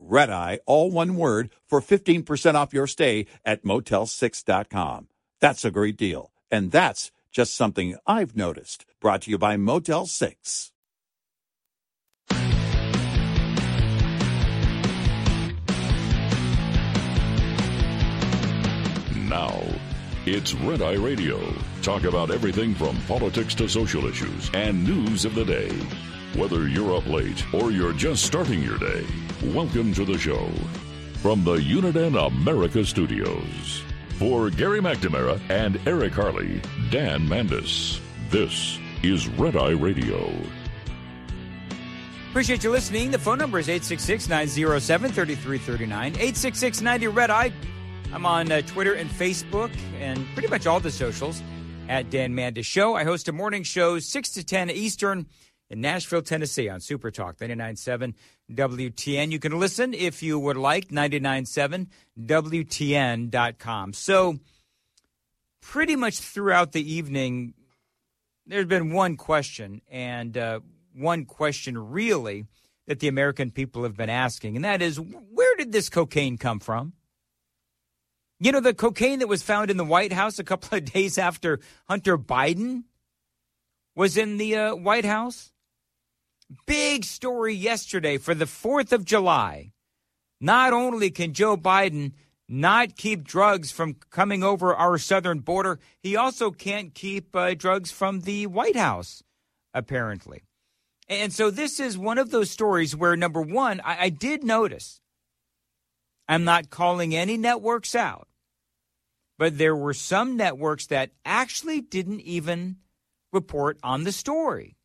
Red Eye, all one word, for 15% off your stay at motel6.com. That's a great deal. And that's just something I've noticed. Brought to you by Motel 6. Now, it's Red Eye Radio. Talk about everything from politics to social issues and news of the day. Whether you're up late or you're just starting your day, welcome to the show. From the Uniden America Studios. For Gary McNamara and Eric Harley, Dan Mandis, this is Red Eye Radio. Appreciate you listening. The phone number is 866 907 3339. 866 90 Red Eye. I'm on uh, Twitter and Facebook and pretty much all the socials at Dan Mandis Show. I host a morning show 6 to 10 Eastern in Nashville, Tennessee on Super Talk 99.7 WTN. You can listen if you would like, 99.7 WTN.com. So, pretty much throughout the evening, there's been one question, and uh, one question really that the American people have been asking, and that is where did this cocaine come from? You know, the cocaine that was found in the White House a couple of days after Hunter Biden was in the uh, White House? Big story yesterday for the 4th of July. Not only can Joe Biden not keep drugs from coming over our southern border, he also can't keep uh, drugs from the White House, apparently. And so this is one of those stories where, number one, I, I did notice, I'm not calling any networks out, but there were some networks that actually didn't even report on the story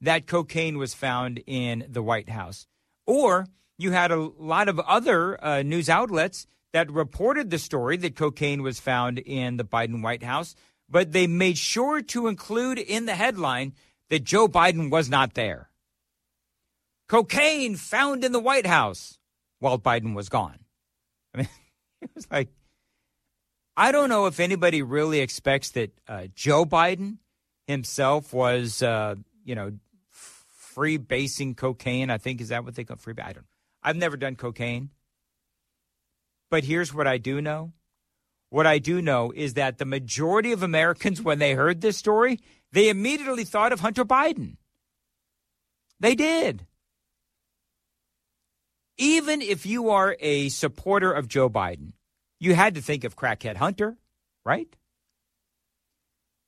that cocaine was found in the White House. Or you had a lot of other uh, news outlets that reported the story that cocaine was found in the Biden White House, but they made sure to include in the headline that Joe Biden was not there. Cocaine found in the White House while Biden was gone. I mean, it was like, I don't know if anybody really expects that uh, Joe Biden himself was, uh, you know, free basing cocaine. I think is that what they call free? I don't. I've never done cocaine, but here's what I do know. What I do know is that the majority of Americans, when they heard this story, they immediately thought of Hunter Biden. They did. Even if you are a supporter of Joe Biden, you had to think of crackhead Hunter, right?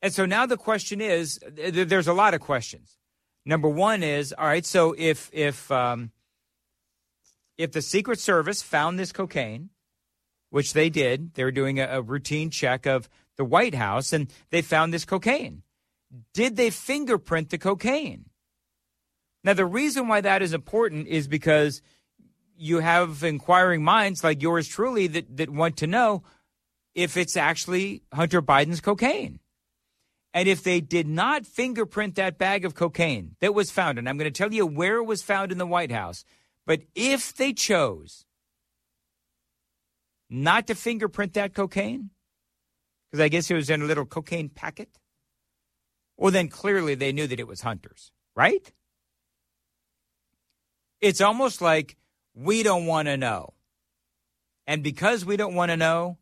And so now the question is there's a lot of questions. Number one is all right. So if if um, if the Secret Service found this cocaine, which they did, they were doing a, a routine check of the White House, and they found this cocaine. Did they fingerprint the cocaine? Now, the reason why that is important is because you have inquiring minds like yours truly that, that want to know if it's actually Hunter Biden's cocaine. And if they did not fingerprint that bag of cocaine that was found, and I'm going to tell you where it was found in the White House, but if they chose not to fingerprint that cocaine, because I guess it was in a little cocaine packet, well, then clearly they knew that it was Hunter's, right? It's almost like we don't want to know. And because we don't want to know,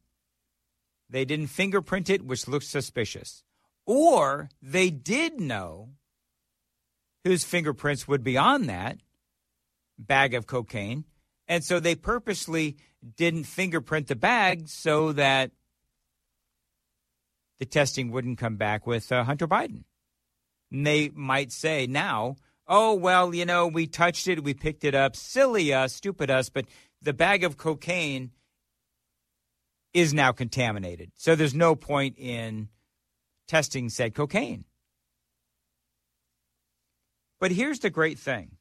they didn't fingerprint it, which looks suspicious. Or they did know whose fingerprints would be on that bag of cocaine. And so they purposely didn't fingerprint the bag so that the testing wouldn't come back with uh, Hunter Biden. And they might say now, oh, well, you know, we touched it, we picked it up, silly us, stupid us, but the bag of cocaine is now contaminated. So there's no point in testing said cocaine. But here's the great thing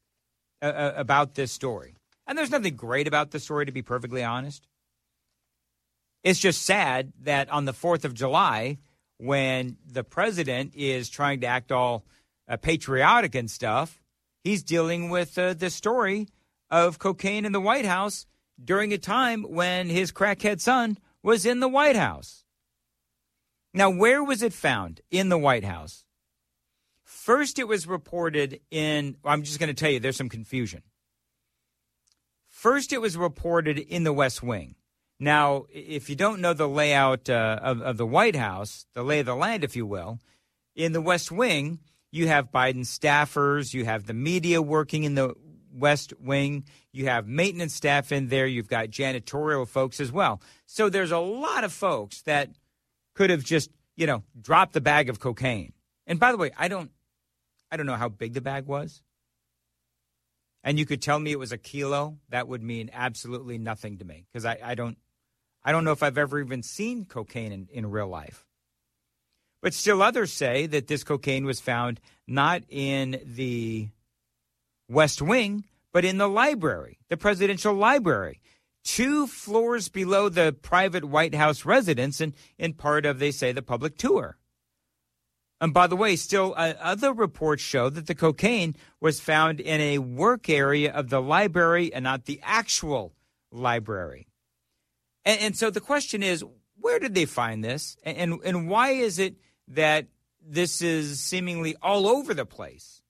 uh, uh about this story. And there's nothing great about the story, to be perfectly honest. It's just sad that on the 4th of July, when the president is trying to act all uh, patriotic and stuff, he's dealing with uh, the story of cocaine in the White House during a time when his crackhead son was in the White House. Now, where was it found in the White House? First, it was reported in, I'm just going to tell you, there's some confusion. First, it was reported in the West Wing. Now, if you don't know the layout uh, of, of the White House, the lay of the land, if you will, in the West Wing, you have Biden staffers, you have the media working in the West Wing, you have maintenance staff in there, you've got janitorial folks as well. So there's a lot of folks that could have just, you know, dropped the bag of cocaine. And by the way, I don't I don't know how big the bag was. And you could tell me it was a kilo, that would mean absolutely nothing to me because I, I don't I don't know if I've ever even seen cocaine in, in real life. But still others say that this cocaine was found not in the West Wing, but in the library, the presidential library, two floors below the private White House residence and in part of, they say, the public tour. And by the way, still uh, other reports show that the cocaine was found in a work area of the library and not the actual library. And, and so the question is, where did they find this? And, and, and why is it that this is seemingly all over the place?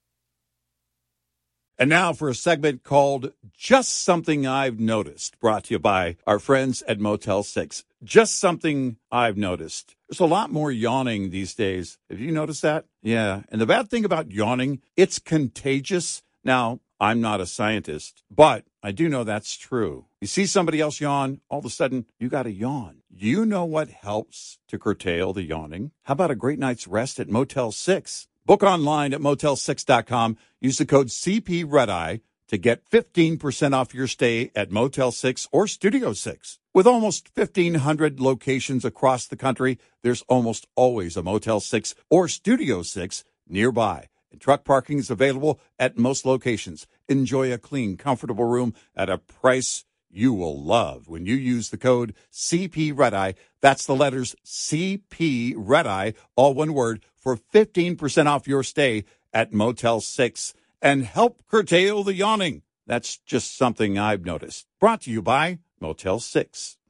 And now for a segment called Just Something I've Noticed, brought to you by our friends at Motel 6. Just something I've noticed. There's a lot more yawning these days. Have you noticed that? Yeah. And the bad thing about yawning, it's contagious. Now, I'm not a scientist, but I do know that's true. You see somebody else yawn, all of a sudden you got to yawn. You know what helps to curtail the yawning? How about a great night's rest at Motel 6? Book online at motel6.com. Use the code CP Redeye to get 15% off your stay at Motel 6 or Studio 6. With almost 1,500 locations across the country, there's almost always a Motel 6 or Studio 6 nearby. And truck parking is available at most locations. Enjoy a clean, comfortable room at a price you will love when you use the code CP Redeye. That's the letters CP Redeye, all one word, for 15% off your stay at Motel 6 and help curtail the yawning. That's just something I've noticed. Brought to you by Motel 6.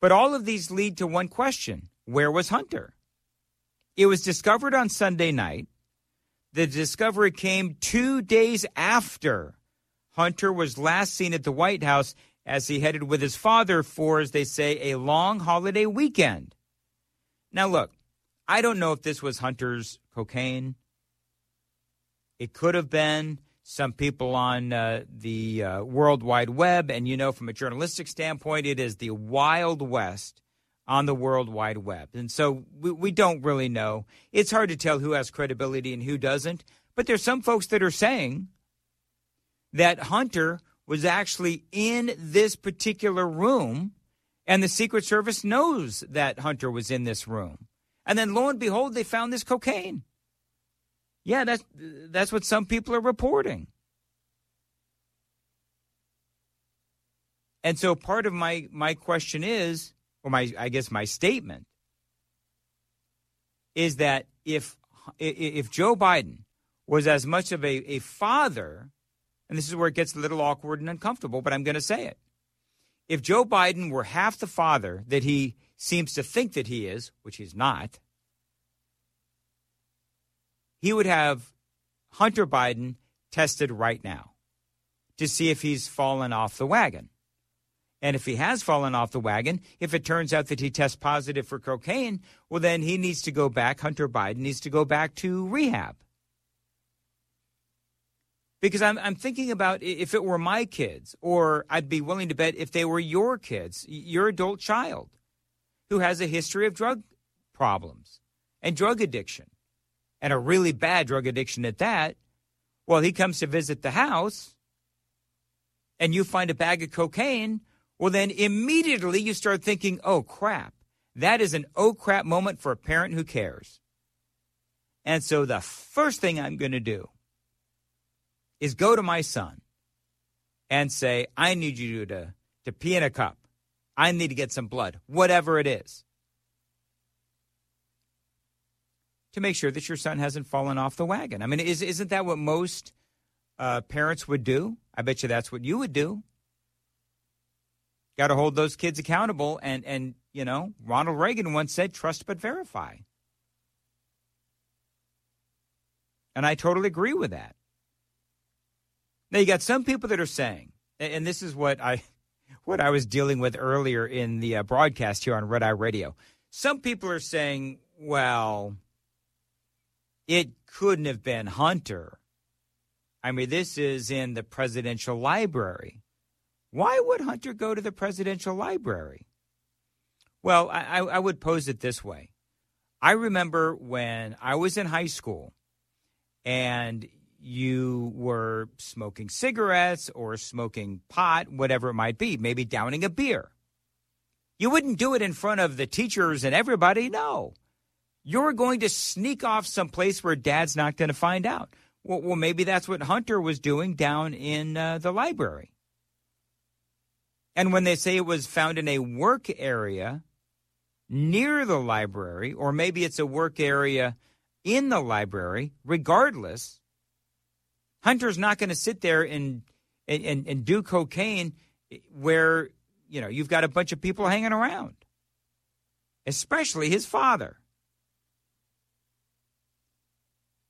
But all of these lead to one question Where was Hunter? It was discovered on Sunday night. The discovery came two days after Hunter was last seen at the White House as he headed with his father for, as they say, a long holiday weekend. Now, look, I don't know if this was Hunter's cocaine. It could have been some people on uh, the uh, World Wide Web. And you know, from a journalistic standpoint, it is the Wild West on the World Wide Web. And so we, we don't really know. It's hard to tell who has credibility and who doesn't. But there's some folks that are saying that Hunter was actually in this particular room, and the Secret Service knows that Hunter was in this room. And then lo and behold, they found this cocaine. Yeah, that's that's what some people are reporting. And so part of my my question is, or my I guess my statement is that if if Joe Biden was as much of a, a father, and this is where it gets a little awkward and uncomfortable, but I'm going to say it. If Joe Biden were half the father that he seems to think that he is, which he's not, he would have Hunter Biden tested right now to see if he's fallen off the wagon. And if he has fallen off the wagon, if it turns out that he tests positive for cocaine, well, then he needs to go back. Hunter Biden needs to go back to rehab. Because I'm, I'm thinking about if it were my kids, or I'd be willing to bet if they were your kids, your adult child, who has a history of drug problems and drug addiction, and a really bad drug addiction at that. Well, he comes to visit the house, and you find a bag of cocaine well, then immediately you start thinking, oh crap, that is an oh crap moment for a parent who cares. And so the first thing I'm going to do is go to my son and say, I need you to, to pee in a cup. I need to get some blood, whatever it is, to make sure that your son hasn't fallen off the wagon. I mean, is, isn't that what most uh, parents would do? I bet you that's what you would do got to hold those kids accountable. And, and, you know, Ronald Reagan once said, trust but verify. And I totally agree with that. Now, you got some people that are saying, and this is what I, what I was dealing with earlier in the uh, broadcast here on Red Eye Radio. Some people are saying, well, it couldn't have been Hunter. I mean, this is in the presidential library. Why would Hunter go to the presidential library? Well, I, I would pose it this way. I remember when I was in high school and you were smoking cigarettes or smoking pot, whatever it might be, maybe downing a beer. You wouldn't do it in front of the teachers and everybody. No. You're going to sneak off someplace where dad's not going to find out. Well, well, maybe that's what Hunter was doing down in uh, the library. And when they say it was found in a work area near the library, or maybe it's a work area in the library, regardless, Hunter's not going to sit there and, and, and do cocaine where, you know, you've got a bunch of people hanging around, especially his father.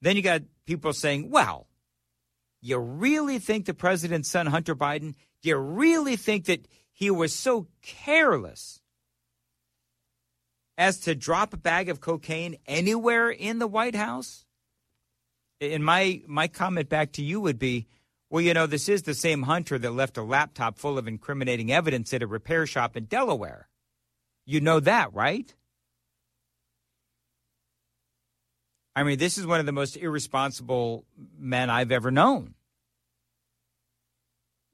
Then you got people saying, well, you really think the president's son, Hunter Biden, you really think that he was so careless as to drop a bag of cocaine anywhere in the White House? And my, my comment back to you would be well, you know, this is the same Hunter that left a laptop full of incriminating evidence at a repair shop in Delaware. You know that, right? I mean, this is one of the most irresponsible men I've ever known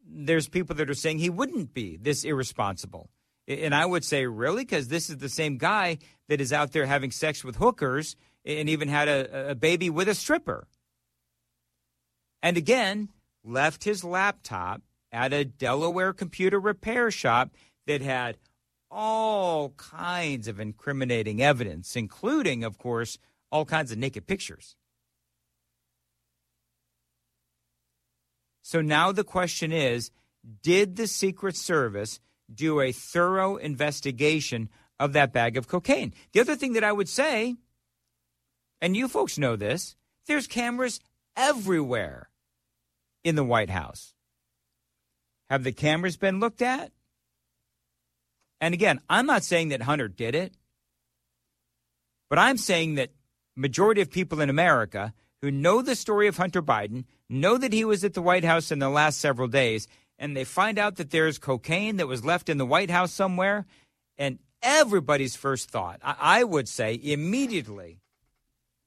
there's people that are saying he wouldn't be this irresponsible. And I would say, really? Because this is the same guy that is out there having sex with hookers and even had a, a baby with a stripper. And again, left his laptop at a Delaware computer repair shop that had all kinds of incriminating evidence, including, of course, all kinds of naked pictures. So now the question is Did the Secret Service do a thorough investigation of that bag of cocaine? The other thing that I would say, and you folks know this, there's cameras everywhere in the White House. Have the cameras been looked at? And again, I'm not saying that Hunter did it, but I'm saying that majority of people in America who know the story of Hunter Biden, know that he was at the White House in the last several days, and they find out that there's cocaine that was left in the White House somewhere, and everybody's first thought, I, would say, immediately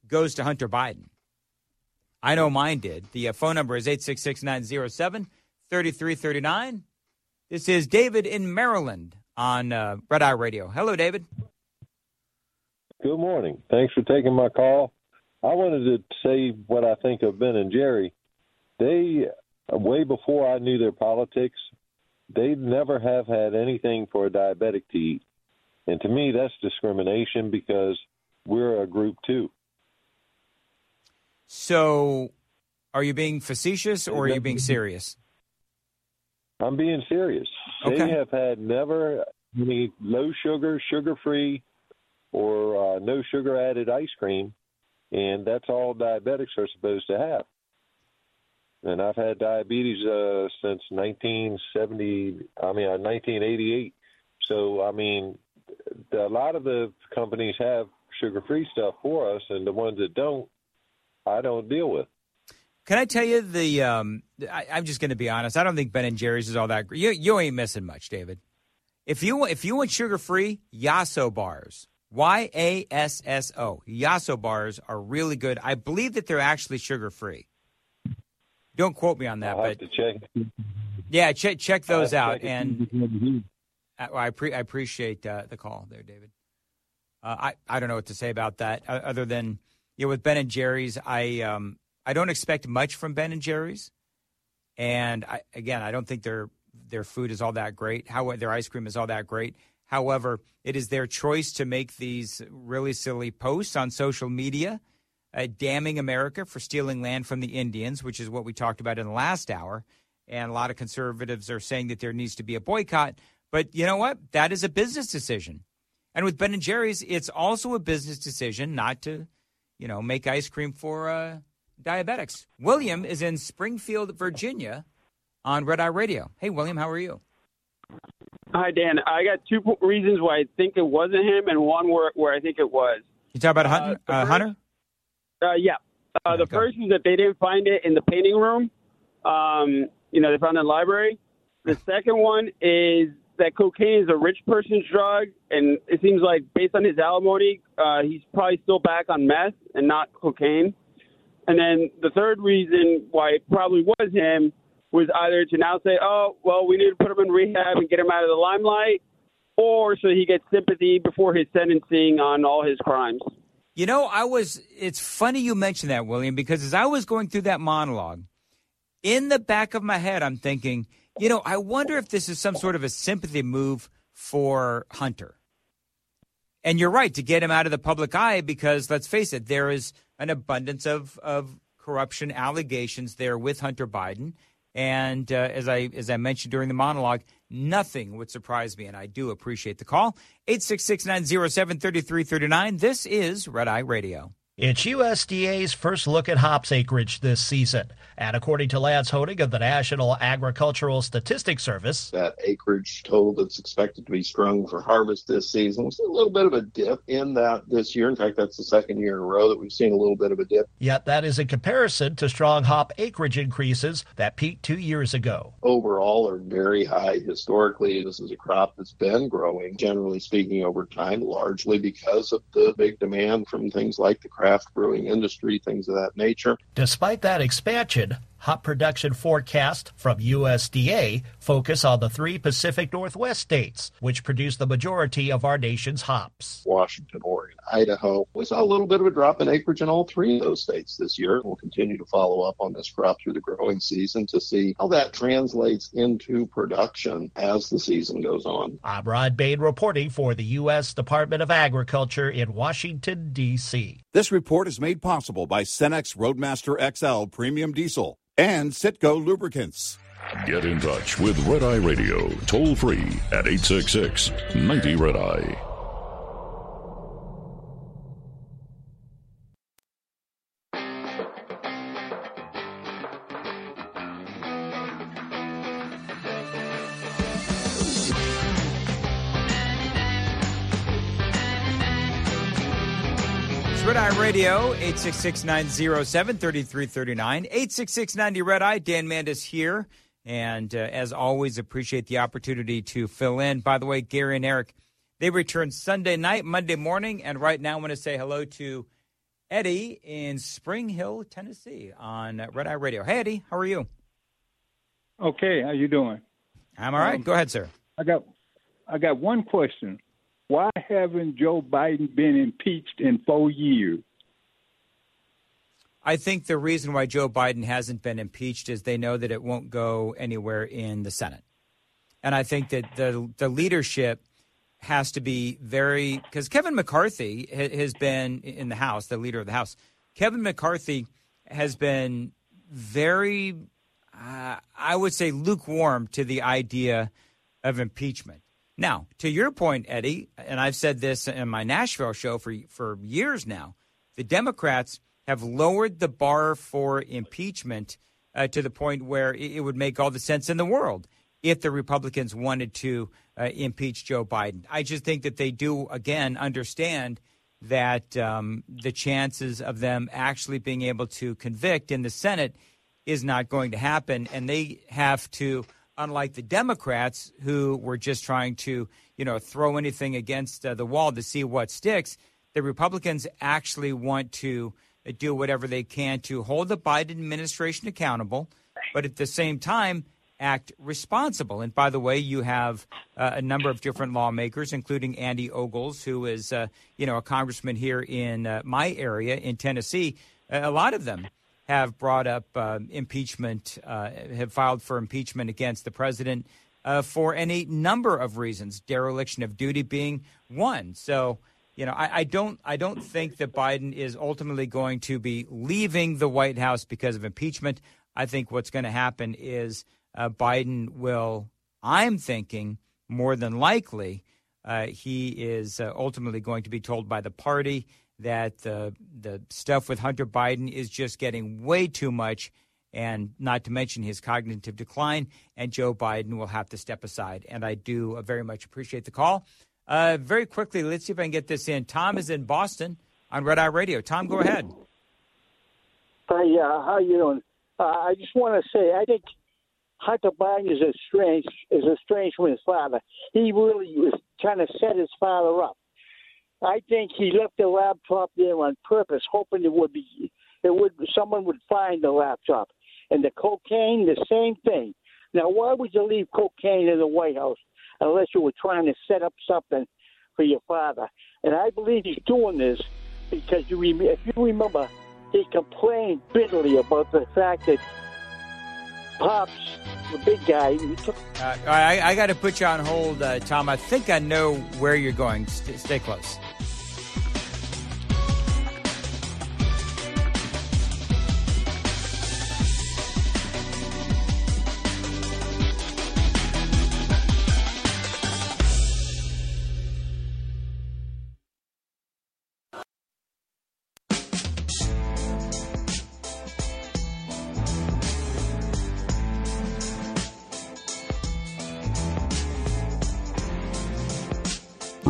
goes to Hunter Biden. I know mine did. The uh, phone number is 866 907 3339. This is David in Maryland on uh, Red Eye Radio. Hello, David. Good morning. Thanks for taking my call. I wanted to say what I think of Ben and Jerry. They, way before I knew their politics, they never have had anything for a diabetic to eat. And to me, that's discrimination because we're a group too. So, are you being facetious or are you being serious? I'm being serious. Okay. They have had never any low sugar, sugar free, or uh, no sugar added ice cream, and that's all diabetics are supposed to have. And I've had diabetes uh, since 1970. I mean, uh, 1988. So I mean, a lot of the companies have sugar free stuff for us, and the ones that don't, I don't deal with. Can I tell you the? Um, I, I'm just going to be honest. I don't think Ben and Jerry's is all that. You you ain't missing much, David. If you if you want sugar free, Yasso bars, Y A S S O, Yasso bars are really good. I believe that they're actually sugar free. Don't quote me on that, I'll but have to check. yeah, check check those out. check. And I, pre- I appreciate uh, the call there, David. Uh, I I don't know what to say about that uh, other than you know with Ben and Jerry's, I um I don't expect much from Ben and Jerry's, and I again I don't think their their food is all that great. How their ice cream is all that great. However, it is their choice to make these really silly posts on social media, uh, damning America for stealing land from the Indians, which is what we talked about in the last hour. And a lot of conservatives are saying that there needs to be a boycott. But you know what? That is a business decision. And with Ben and Jerry's, it's also a business decision not to, you know, make ice cream for uh, diabetics. William is in Springfield, Virginia, on Red Eye Radio. Hey, William, how are you? Hi, Dan. I got two po- reasons why I think it wasn't him, and one where where I think it was. You talk about Hunter? the Uh, Hunter? Uh, yeah. Uh, the first is that they didn't find it in the painting room. Um, you know, they found it in the library. The second one is that cocaine is a rich person's drug, and it seems like based on his alimony, uh, he's probably still back on meth and not cocaine. And then the third reason why it probably was him was either to now say, oh, well, we need to put him in rehab and get him out of the limelight, or so he gets sympathy before his sentencing on all his crimes. You know, I was, it's funny you mentioned that, William, because as I was going through that monologue, in the back of my head, I'm thinking, you know, I wonder if this is some sort of a sympathy move for Hunter. And you're right to get him out of the public eye because let's face it, there is an abundance of, of corruption allegations there with Hunter Biden. And uh, as I as I mentioned during the monologue, nothing would surprise me, and I do appreciate the call. 866-907-3339. This is Red Eye Radio. It's USDA's first look at hops acreage this season. And according to Lance Honig of the National Agricultural Statistics Service, that acreage total that's expected to be strung for harvest this season. We've a little bit of a dip in that this year. In fact, that's the second year in a row that we've seen a little bit of a dip. yet that is in comparison to strong hop acreage increases that peaked two years ago. Overall, are very high historically. This is a crop that's been growing, generally speaking, over time, largely because of the big demand from things like the craft brewing industry, things of that nature. Despite that expansion, hop production forecasts from USDA focus on the three Pacific Northwest states, which produce the majority of our nation's hops. Washington, Oregon, Idaho. We saw a little bit of a drop in acreage in all three of those states this year. We'll continue to follow up on this crop through the growing season to see how that translates into production as the season goes on. I'm Rod Bain reporting for the U.S. Department of Agriculture in Washington, D.C. This report is made possible by Cenex Roadmaster XL Premium Diesel and Sitco Lubricants. Get in touch with Red Eye Radio toll free at 866 90 Red Eye. Radio, 866-907-3339, 866-90 Red Eye. Dan Mandis here. And uh, as always, appreciate the opportunity to fill in. By the way, Gary and Eric, they return Sunday night, Monday morning. And right now, I want to say hello to Eddie in Spring Hill, Tennessee on Red Eye Radio. Hey, Eddie, how are you? Okay, how you doing? I'm all right. Um, Go ahead, sir. I got I got one question. Why haven't Joe Biden been impeached in four years? I think the reason why Joe Biden hasn't been impeached is they know that it won't go anywhere in the Senate. And I think that the the leadership has to be very because Kevin McCarthy has been in the House, the leader of the House. Kevin McCarthy has been very, uh, I would say, lukewarm to the idea of impeachment. Now, to your point, Eddie, and I've said this in my Nashville show for for years now, the Democrats have lowered the bar for impeachment uh, to the point where it would make all the sense in the world if the Republicans wanted to uh, impeach Joe Biden. I just think that they do, again, understand that um, the chances of them actually being able to convict in the Senate is not going to happen. And they have to, unlike the Democrats who were just trying to, you know, throw anything against uh, the wall to see what sticks, the Republicans actually want to do whatever they can to hold the Biden administration accountable, but at the same time, act responsible. And by the way, you have uh, a number of different lawmakers, including Andy Ogles, who is, uh, you know, a congressman here in uh, my area in Tennessee. A lot of them have brought up uh, impeachment, uh, have filed for impeachment against the president uh, for any number of reasons, dereliction of duty being one. So. You know, I, I don't. I don't think that Biden is ultimately going to be leaving the White House because of impeachment. I think what's going to happen is uh, Biden will, I'm thinking, more than likely, uh, he is uh, ultimately going to be told by the party that the the stuff with Hunter Biden is just getting way too much, and not to mention his cognitive decline, and Joe Biden will have to step aside. And I do uh, very much appreciate the call. Uh, very quickly, let's see if I can get this in. Tom is in Boston on Red Eye Radio. Tom, go ahead. Hi, uh, how you doing? Uh, I just want to say I think Hunter Biden is estranged is estranged from his father. He really was trying to set his father up. I think he left the laptop there on purpose, hoping it would be it would someone would find the laptop. And the cocaine, the same thing. Now, why would you leave cocaine in the White House unless you were trying to set up something for your father? And I believe he's doing this because you if you remember, he complained bitterly about the fact that Pops, the big guy. he Uh, I, I got to put you on hold, uh, Tom. I think I know where you're going. St- stay close.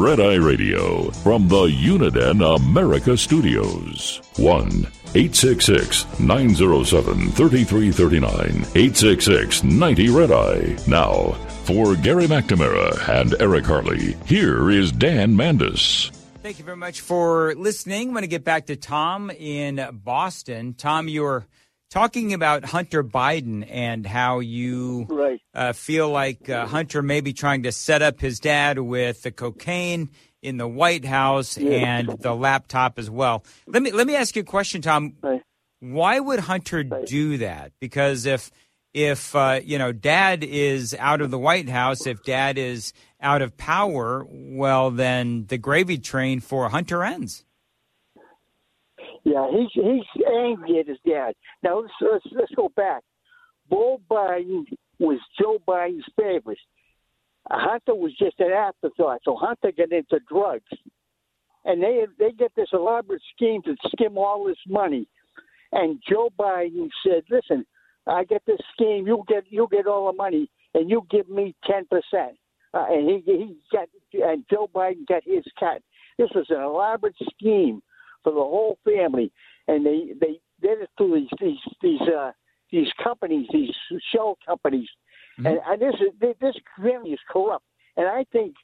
Red Eye Radio from the Uniden America Studios. 1 866 907 3339. 866 90 Red Eye. Now, for Gary McNamara and Eric Harley, here is Dan Mandis. Thank you very much for listening. I'm going to get back to Tom in Boston. Tom, you're talking about Hunter Biden and how you right. uh, feel like uh, Hunter may be trying to set up his dad with the cocaine in the White House yeah. and the laptop as well. Let me let me ask you a question, Tom. Right. Why would Hunter right. do that? Because if if uh, you know Dad is out of the White House, if Dad is out of power, well, then the gravy train for Hunter ends. Yeah, he's he's angry at his dad. Now let's let's, let's go back. Beau Biden was Joe Biden's favorite. Hunter was just an afterthought. So Hunter got into drugs, and they they get this elaborate scheme to skim all this money. And Joe Biden said, "Listen, I get this scheme. You get you get all the money, and you give me ten percent." Uh, and he he got and Joe Biden got his cut. This was an elaborate scheme for the whole family, and they they did it through these these these uh, these companies, these shell companies, mm-hmm. and, and this is this family is corrupt, and I think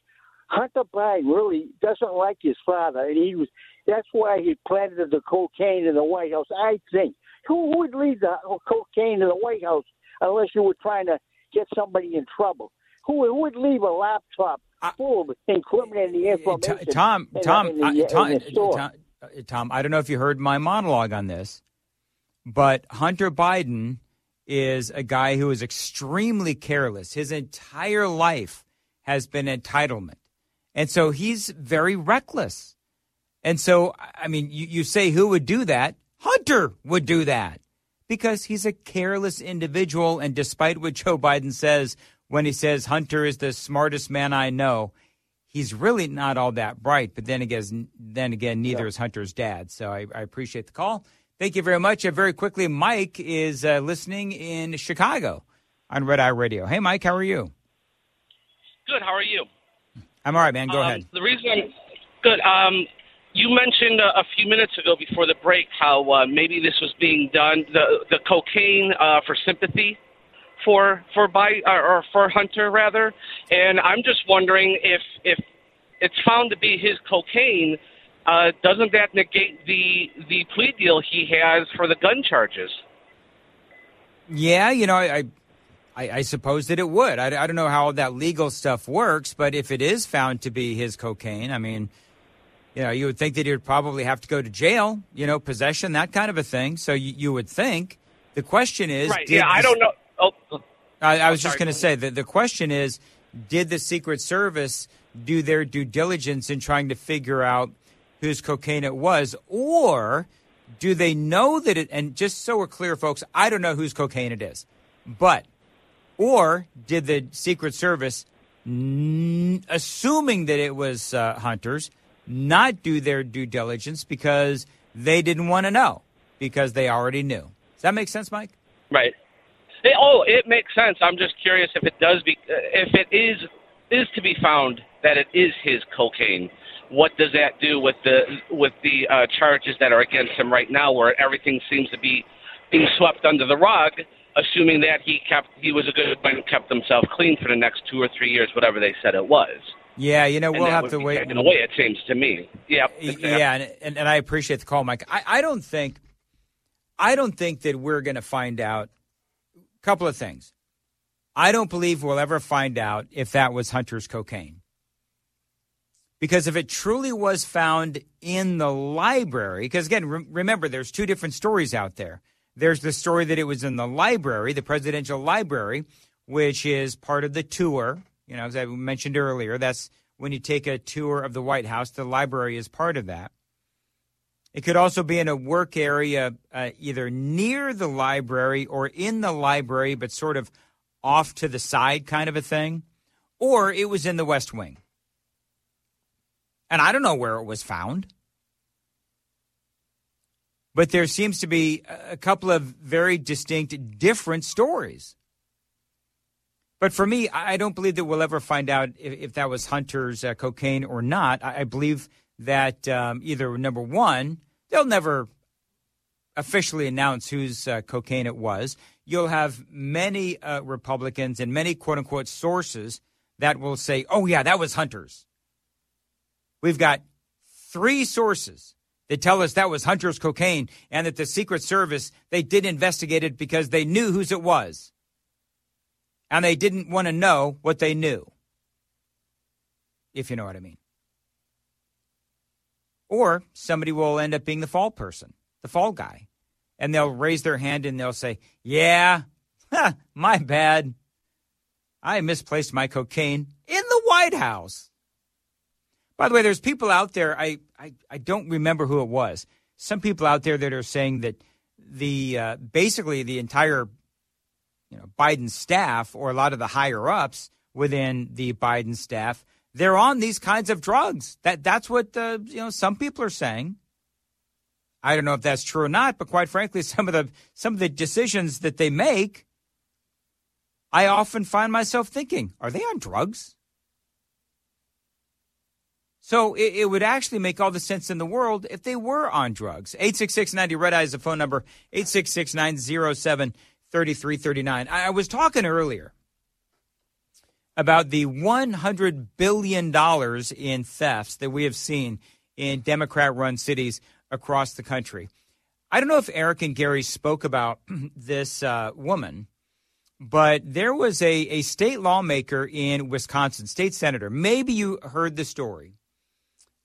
Hunter Biden really doesn't like his father, and he was that's why he planted the cocaine in the White House. I think who would leave the cocaine in the White House unless you were trying to get somebody in trouble? Who, would leave a laptop full of incriminating information. Tom, in- Tom, in the- I- in Tom, the store. Tom, Uh, Tom, I don't know if you heard my monologue on this, but Hunter Biden is a guy who is extremely careless. His entire life has been entitlement. And so he's very reckless. And so, I mean, you, you say who would do that? Hunter would do that because he's a careless individual. And despite what Joe Biden says when he says Hunter is the smartest man I know, he's really not all that bright. But then again, then again, neither is Hunter's dad. So I, I appreciate the call. Thank you very much. Uh, very quickly, Mike is uh, listening in Chicago on Red Eye Radio. Hey, Mike, how are you? Good. How are you? I'm all right, man. Go Um, ahead. The reason I'm good. Um, you mentioned uh, a few minutes ago before the break how uh, maybe this was being done the the cocaine uh, for sympathy for for by or, or for Hunter rather, and I'm just wondering if if it's found to be his cocaine. Uh, doesn't that negate the the plea deal he has for the gun charges? Yeah, you know, I, I, I suppose that it would. I, I don't know how that legal stuff works, but if it is found to be his cocaine, I mean, you know, you would think that he would probably have to go to jail, you know, possession, that kind of a thing. So you, you would think. The question is, right? did Yeah, I don't know. Oh, I, I was sorry, just going to say that the question is, did the Secret Service do their due diligence in trying to figure out whose cocaine it was, or do they know that it? And just so we're clear, folks, I don't know whose cocaine it is, but or did the Secret Service, n- assuming that it was uh, Hunter's, not do their due diligence because they didn't want to know because they already knew? Does that make sense, Mike? Right. It, oh, it makes sense. I'm just curious if it does be uh, if it is is to be found that it is his cocaine. What does that do with the with the uh, charges that are against him right now, where everything seems to be being swept under the rug, assuming that he kept he was a good man and kept himself clean for the next two or three years, whatever they said it was. Yeah, you know, we'll have to wait. taken away. It seems to me. Yep. Y- exactly. Yeah, and, and, and I appreciate the call, Mike. I, I don't think, I don't think that we're going to find out. Couple of things. I don't believe we'll ever find out if that was Hunter's cocaine. Because if it truly was found in the library, because again, re- remember, there's two different stories out there. There's the story that it was in the library, the presidential library, which is part of the tour. You know, as I mentioned earlier, that's when you take a tour of the White House, the library is part of that. It could also be in a work area, uh, either near the library or in the library, but sort of off to the side kind of a thing. Or it was in the West Wing. And I don't know where it was found. But there seems to be a couple of very distinct, different stories. But for me, I don't believe that we'll ever find out if, if that was Hunter's uh, cocaine or not. I, I believe that um, either number one, they'll never officially announce whose uh, cocaine it was. You'll have many uh, Republicans and many quote unquote sources that will say, oh, yeah, that was Hunter's. We've got three sources that tell us that was Hunter's cocaine and that the Secret Service, they did investigate it because they knew whose it was. And they didn't want to know what they knew. If you know what I mean. Or somebody will end up being the fall person, the fall guy. And they'll raise their hand and they'll say, Yeah, my bad. I misplaced my cocaine in the White House. By the way, there's people out there, I, I, I don't remember who it was. Some people out there that are saying that the uh, basically the entire you know Biden staff or a lot of the higher ups within the Biden staff they're on these kinds of drugs. That that's what the you know some people are saying. I don't know if that's true or not, but quite frankly, some of the some of the decisions that they make, I often find myself thinking, are they on drugs? So it, it would actually make all the sense in the world if they were on drugs. 866-90 Red Eye is the phone number, 866-907-3339. I, I was talking earlier about the $100 billion in thefts that we have seen in Democrat run cities across the country. I don't know if Eric and Gary spoke about this uh, woman but there was a, a state lawmaker in Wisconsin, state senator. Maybe you heard the story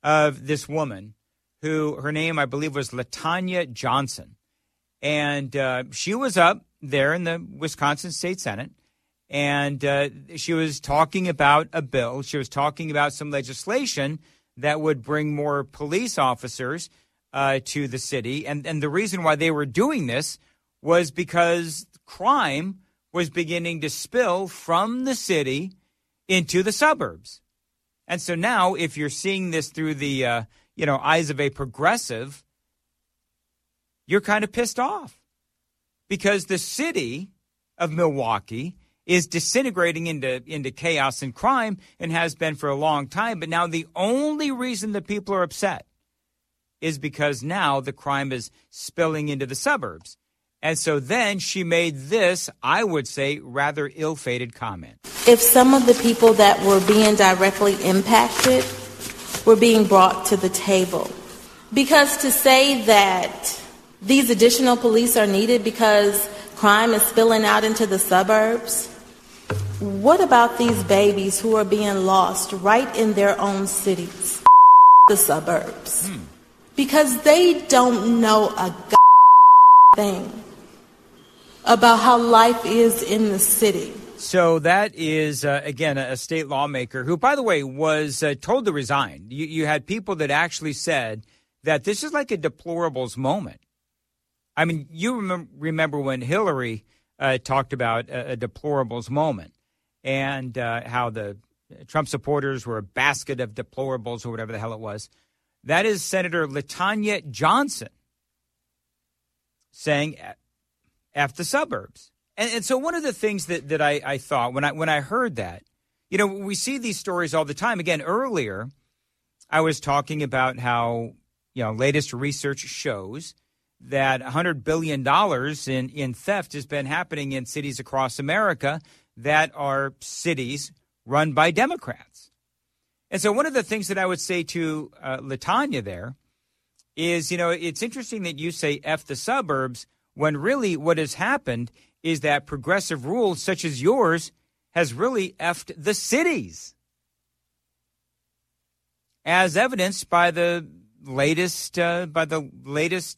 of this woman who her name, I believe, was LaTonya Johnson. And uh, she was up there in the Wisconsin State Senate. And uh, she was talking about a bill. She was talking about some legislation that would bring more police officers uh, to the city. And, and the reason why they were doing this was because crime was beginning to spill from the city into the suburbs. And so now, if you're seeing this through the uh, you know eyes of a progressive, you're kind of pissed off because the city of Milwaukee is disintegrating into into chaos and crime and has been for a long time. But now the only reason that people are upset is because now the crime is spilling into the suburbs. And so then she made this, I would say, rather ill fated comment. If some of the people that were being directly impacted were being brought to the table, because to say that these additional police are needed because crime is spilling out into the suburbs, what about these babies who are being lost right in their own cities, the suburbs? Hmm. Because they don't know a thing about how life is in the city. So that is, uh, again, a state lawmaker who, by the way, was uh, told to resign. You, you, had people that actually said that this is like a deplorables moment. I mean, you remember, remember when Hillary uh, talked about a, a, deplorables moment and uh, how the Trump supporters were a basket of deplorables or whatever the hell it was. That is Senator LaTonya Johnson saying F the suburbs. And, and so one of the things that, that I, I thought when I when I heard that, you know, we see these stories all the time. Again, earlier I was talking about how, you know, latest research shows that $100 billion in, in theft has been happening in cities across America that are cities run by Democrats. And so, one of the things that I would say to uh, LaTonya there is, you know, it's interesting that you say F the suburbs when really what has happened is that progressive rule, such as yours has really effed the cities. As evidenced by the latest uh, by the latest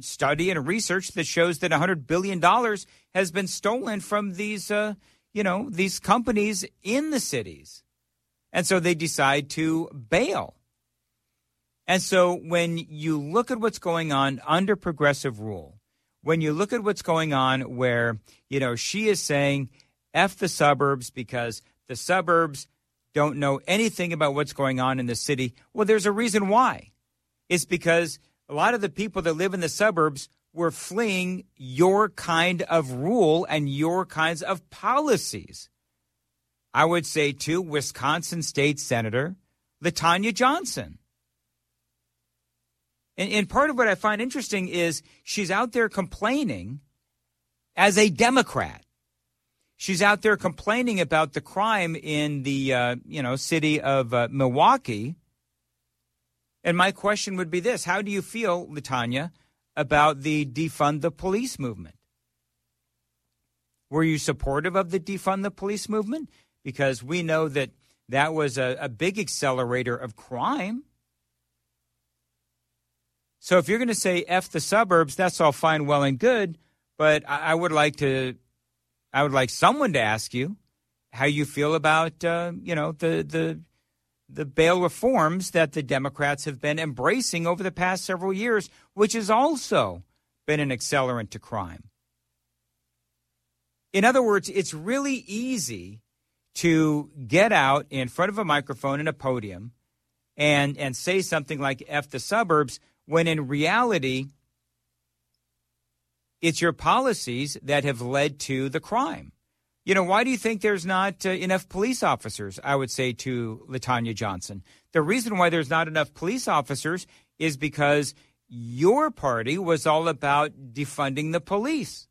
study and research that shows that 100 billion dollars has been stolen from these uh, you know these companies in the cities. And so they decide to bail. And so when you look at what's going on under progressive rule, when you look at what's going on where, you know, she is saying F the suburbs because the suburbs don't know anything about what's going on in the city. Well, there's a reason why. It's because a lot of the people that live in the suburbs were fleeing your kind of rule and your kinds of policies. I would say to Wisconsin State Senator LaTonya Johnson. And, and part of what I find interesting is she's out there complaining as a Democrat. She's out there complaining about the crime in the uh, you know city of uh, Milwaukee. And my question would be this: How do you feel, LaTonya, about the defund the police movement? Were you supportive of the defund the police movement? Because we know that that was a, a big accelerator of crime. So if you're going to say F the suburbs, that's all fine, well, and good. But I, I would like to, I would like someone to ask you how you feel about, uh, you know, the, the, the bail reforms that the Democrats have been embracing over the past several years, which has also been an accelerant to crime. In other words, it's really easy to get out in front of a microphone and a podium and, and say something like F the suburbs when in reality, it's your policies that have led to the crime. You know, why do you think there's not uh, enough police officers? I would say to LaTonya Johnson. The reason why there's not enough police officers is because your party was all about defunding the police.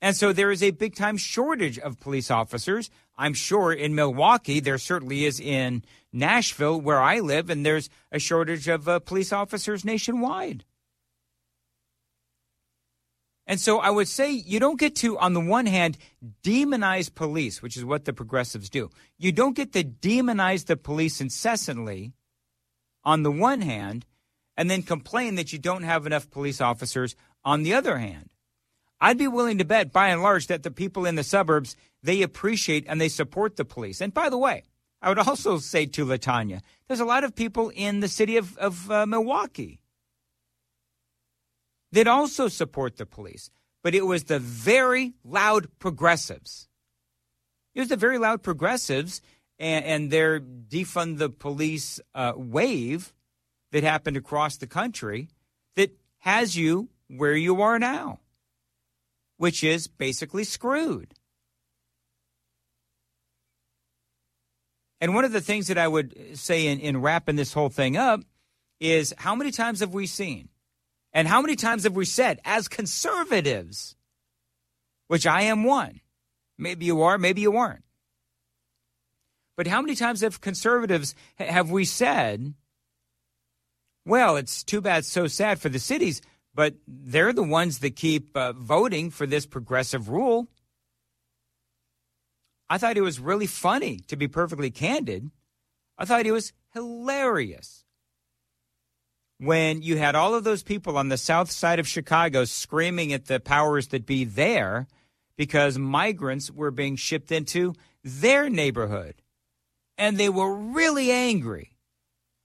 And so there is a big time shortage of police officers. I'm sure in Milwaukee, there certainly is in Nashville, where I live, and there's a shortage of uh, police officers nationwide. And so I would say you don't get to, on the one hand, demonize police, which is what the progressives do. You don't get to demonize the police incessantly on the one hand, and then complain that you don't have enough police officers on the other hand. I'd be willing to bet, by and large, that the people in the suburbs, they appreciate and they support the police. And by the way, I would also say to LaTonya, there's a lot of people in the city of, of uh, Milwaukee that also support the police. But it was the very loud progressives. It was the very loud progressives and, and their defund the police uh, wave that happened across the country that has you where you are now, which is basically screwed. And one of the things that I would say in, in wrapping this whole thing up is how many times have we seen and how many times have we said, as conservatives, which I am one, maybe you are, maybe you aren't. But how many times have conservatives have we said, well, it's too bad, so sad for the cities, but they're the ones that keep uh, voting for this progressive rule. I thought it was really funny, to be perfectly candid. I thought it was hilarious when you had all of those people on the south side of Chicago screaming at the powers that be there because migrants were being shipped into their neighborhood. And they were really angry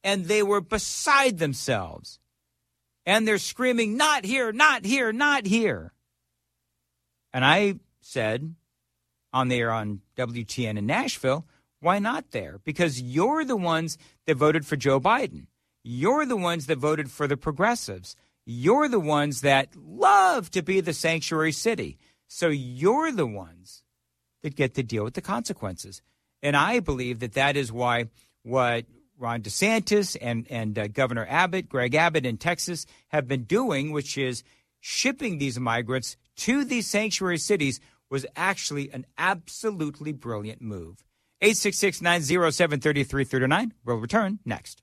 and they were beside themselves. And they're screaming, Not here, not here, not here. And I said on there on WTN in Nashville, Why not there? Because you're the ones that voted for Joe Biden. You're the ones that voted for the progressives. You're the ones that love to be the sanctuary city. So you're the ones that get to deal with the consequences. And I believe that that is why what Ron DeSantis and, and uh, Governor Abbott, Greg Abbott in Texas, have been doing, which is shipping these migrants to these sanctuary cities, was actually an absolutely brilliant move. 866 907 3339. We'll return next.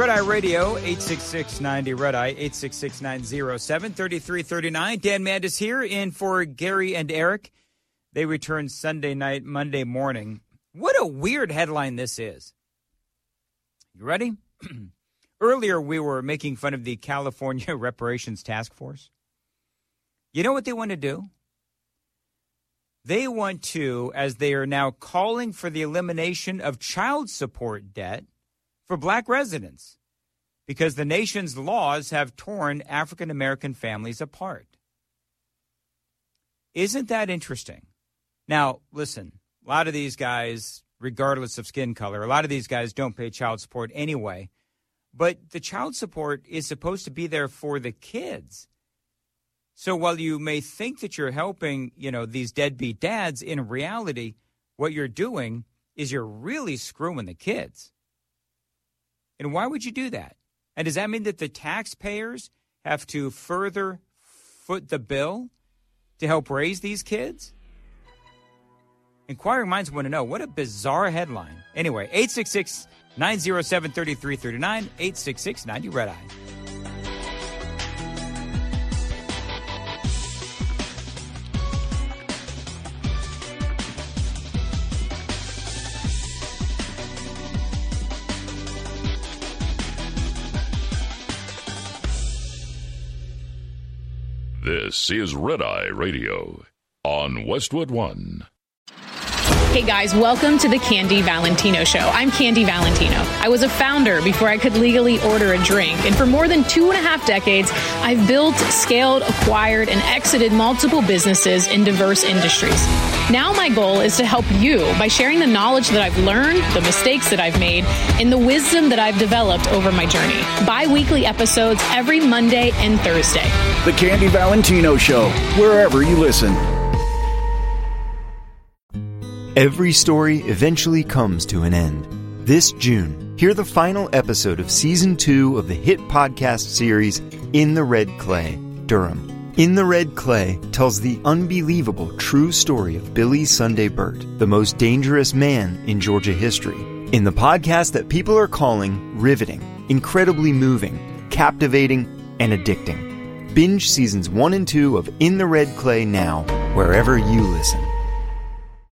Red Eye Radio, 86690 Red Eye, 866 907 3339. Dan Mandis here in for Gary and Eric. They return Sunday night, Monday morning. What a weird headline this is. You ready? Earlier, we were making fun of the California Reparations Task Force. You know what they want to do? They want to, as they are now calling for the elimination of child support debt, for black residents because the nation's laws have torn African American families apart. Isn't that interesting? Now, listen, a lot of these guys, regardless of skin color, a lot of these guys don't pay child support anyway. But the child support is supposed to be there for the kids. So while you may think that you're helping, you know, these deadbeat dads, in reality, what you're doing is you're really screwing the kids. And why would you do that? And does that mean that the taxpayers have to further foot the bill to help raise these kids? Inquiring minds want to know what a bizarre headline. Anyway, 866 907 3339, 866 90 Red Eye. This is Red Eye Radio on Westwood One. Hey guys, welcome to the Candy Valentino Show. I'm Candy Valentino. I was a founder before I could legally order a drink, and for more than two and a half decades, I've built, scaled, acquired, and exited multiple businesses in diverse industries. Now, my goal is to help you by sharing the knowledge that I've learned, the mistakes that I've made, and the wisdom that I've developed over my journey. Bi weekly episodes every Monday and Thursday. The Candy Valentino Show, wherever you listen. Every story eventually comes to an end. This June, hear the final episode of season two of the hit podcast series In the Red Clay, Durham. In the Red Clay tells the unbelievable true story of Billy Sunday Birt, the most dangerous man in Georgia history. In the podcast that people are calling riveting, incredibly moving, captivating, and addicting. Binge seasons one and two of In the Red Clay now, wherever you listen.